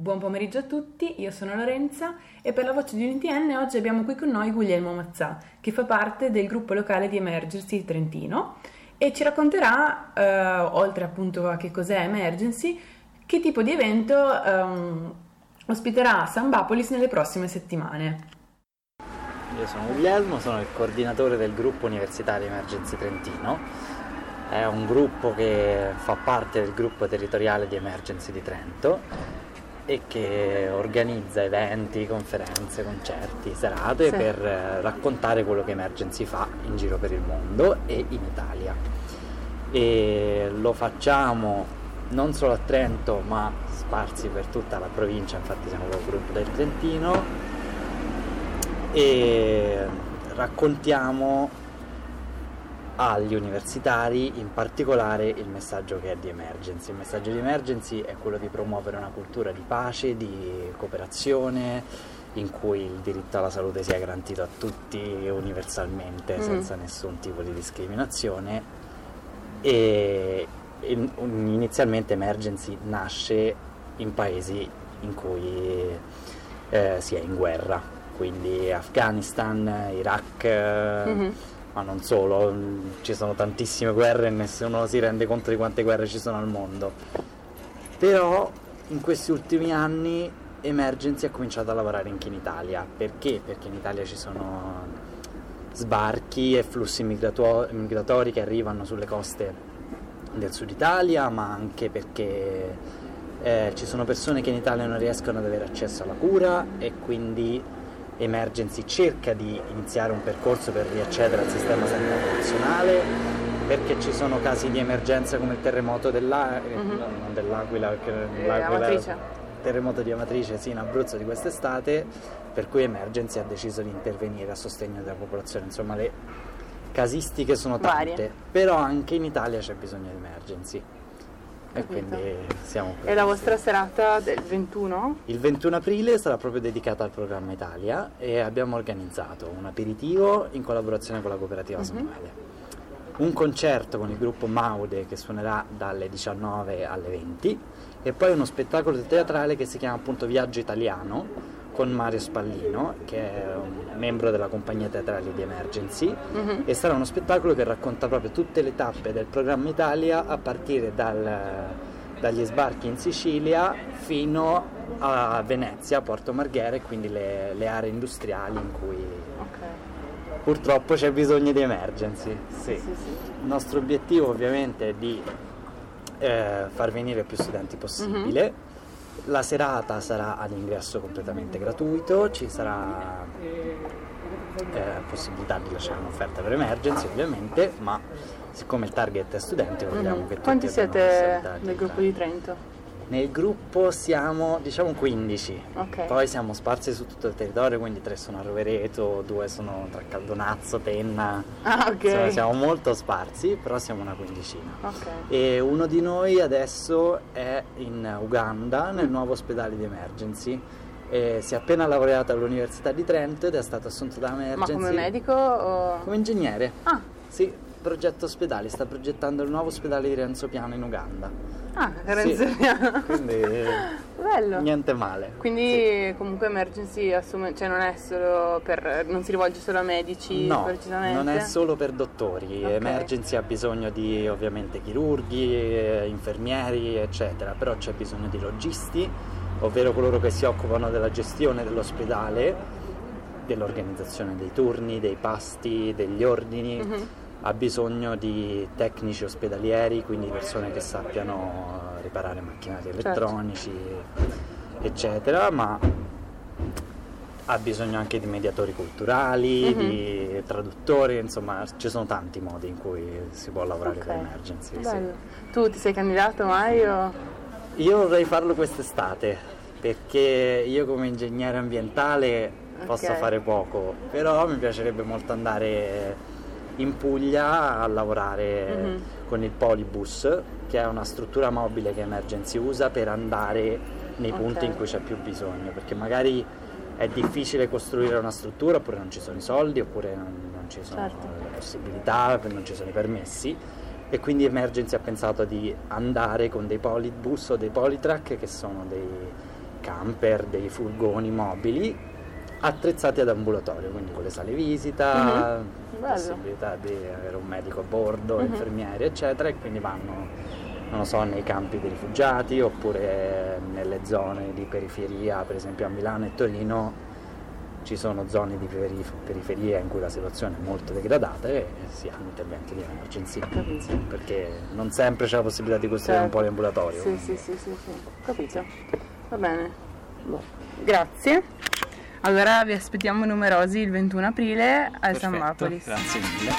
Buon pomeriggio a tutti, io sono Lorenza e per la voce di UNTN oggi abbiamo qui con noi Guglielmo Mazzà, che fa parte del gruppo locale di Emergency Trentino e ci racconterà, eh, oltre appunto a che cos'è Emergency, che tipo di evento ehm, ospiterà Sambapolis nelle prossime settimane. Io sono Guglielmo, sono il coordinatore del gruppo universitario Emergency Trentino. È un gruppo che fa parte del gruppo territoriale di Emergency di Trento e che organizza eventi, conferenze, concerti, serate sì. per eh, raccontare quello che Emergency fa in giro per il mondo e in Italia. E lo facciamo non solo a Trento ma sparsi per tutta la provincia, infatti siamo il gruppo del Trentino e raccontiamo agli universitari, in particolare il messaggio che è di emergency. Il messaggio di emergency è quello di promuovere una cultura di pace, di cooperazione, in cui il diritto alla salute sia garantito a tutti universalmente, mm. senza nessun tipo di discriminazione. E inizialmente emergency nasce in paesi in cui eh, si è in guerra, quindi Afghanistan, Iraq. Mm-hmm ma non solo, ci sono tantissime guerre e nessuno si rende conto di quante guerre ci sono al mondo. Però in questi ultimi anni Emergency ha cominciato a lavorare anche in Italia. Perché? Perché in Italia ci sono sbarchi e flussi migratori che arrivano sulle coste del sud Italia, ma anche perché eh, ci sono persone che in Italia non riescono ad avere accesso alla cura e quindi Emergency cerca di iniziare un percorso per riaccedere al sistema sanitario nazionale perché ci sono casi di emergenza come il terremoto dell'A- mm-hmm. dell'Aquila, eh, l'Aquila terremoto di Amatrice sì, in Abruzzo di quest'estate, per cui Emergency ha deciso di intervenire a sostegno della popolazione. Insomma, le casistiche sono tante, Varie. però anche in Italia c'è bisogno di Emergency. E quindi siamo qui. E la vostra serata del 21? Il 21 aprile sarà proprio dedicata al programma Italia e abbiamo organizzato un aperitivo in collaborazione con la cooperativa uh-huh. Samuele. Un concerto con il gruppo Maude che suonerà dalle 19 alle 20 e poi uno spettacolo teatrale che si chiama appunto Viaggio Italiano con Mario Spallino, che è un membro della compagnia teatrale di Emergency, mm-hmm. e sarà uno spettacolo che racconta proprio tutte le tappe del programma Italia a partire dal, dagli sbarchi in Sicilia fino a Venezia, Porto Marghera quindi le, le aree industriali in cui okay. purtroppo c'è bisogno di Emergency. Sì. Sì, sì, Il nostro obiettivo ovviamente è di eh, far venire più studenti possibile. Mm-hmm la serata sarà ad ingresso completamente gratuito, ci sarà eh, possibilità di lasciare un'offerta per emergency ovviamente, ma siccome il target è studente vogliamo mm-hmm. che tutti Quanti siete nel gruppo di Trento? Nel gruppo siamo diciamo 15, okay. poi siamo sparsi su tutto il territorio, quindi tre sono a Rovereto, due sono tra Caldonazzo, Tenna, ah, okay. Insomma, siamo molto sparsi, però siamo una quindicina. Okay. E uno di noi adesso è in Uganda, nel nuovo ospedale di emergency. E si è appena laureato all'Università di Trento ed è stato assunto da Emergency. Ma come medico o... Come ingegnere. Ah. Sì, progetto ospedali, sta progettando il nuovo ospedale di Renzo Piano in Uganda. Ah, Renzo sì. Piano. Quindi Bello. niente male. Quindi sì. comunque emergency assume, cioè non è solo per non si rivolge solo a medici no. Non è solo per dottori, okay. emergency ha bisogno di ovviamente chirurghi, infermieri, eccetera, però c'è bisogno di logisti, ovvero coloro che si occupano della gestione dell'ospedale dell'organizzazione dei turni, dei pasti, degli ordini, mm-hmm ha bisogno di tecnici ospedalieri, quindi persone che sappiano riparare macchinari certo. elettronici, eccetera, ma ha bisogno anche di mediatori culturali, mm-hmm. di traduttori, insomma ci sono tanti modi in cui si può lavorare okay. per emergency. Sì. Tu ti sei candidato mai? O? Io vorrei farlo quest'estate perché io come ingegnere ambientale okay. posso fare poco, però mi piacerebbe molto andare in Puglia a lavorare mm-hmm. con il Polibus, che è una struttura mobile che Emergency usa per andare nei okay. punti in cui c'è più bisogno, perché magari è difficile costruire una struttura oppure non ci sono i soldi oppure non, non ci sono certo. le possibilità, non ci sono i permessi e quindi Emergency ha pensato di andare con dei polibus o dei politrack che sono dei camper, dei furgoni mobili attrezzati ad ambulatorio, quindi con le sale visita, Mhm. possibilità di avere un medico a bordo, Mhm. infermieri, eccetera, e quindi vanno, non so, nei campi dei rifugiati oppure nelle zone di periferia, per esempio a Milano e Torino ci sono zone di perif- periferia in cui la situazione è molto degradata e si hanno interventi di emergency, Capito. perché non sempre c'è la possibilità di costruire Certo. un poliambulatorio. Sì, sì, sì, sì, sì. Capito. Va bene. Boh. Grazie. Allora vi aspettiamo numerosi il 21 aprile al San Mapolis. Grazie mille.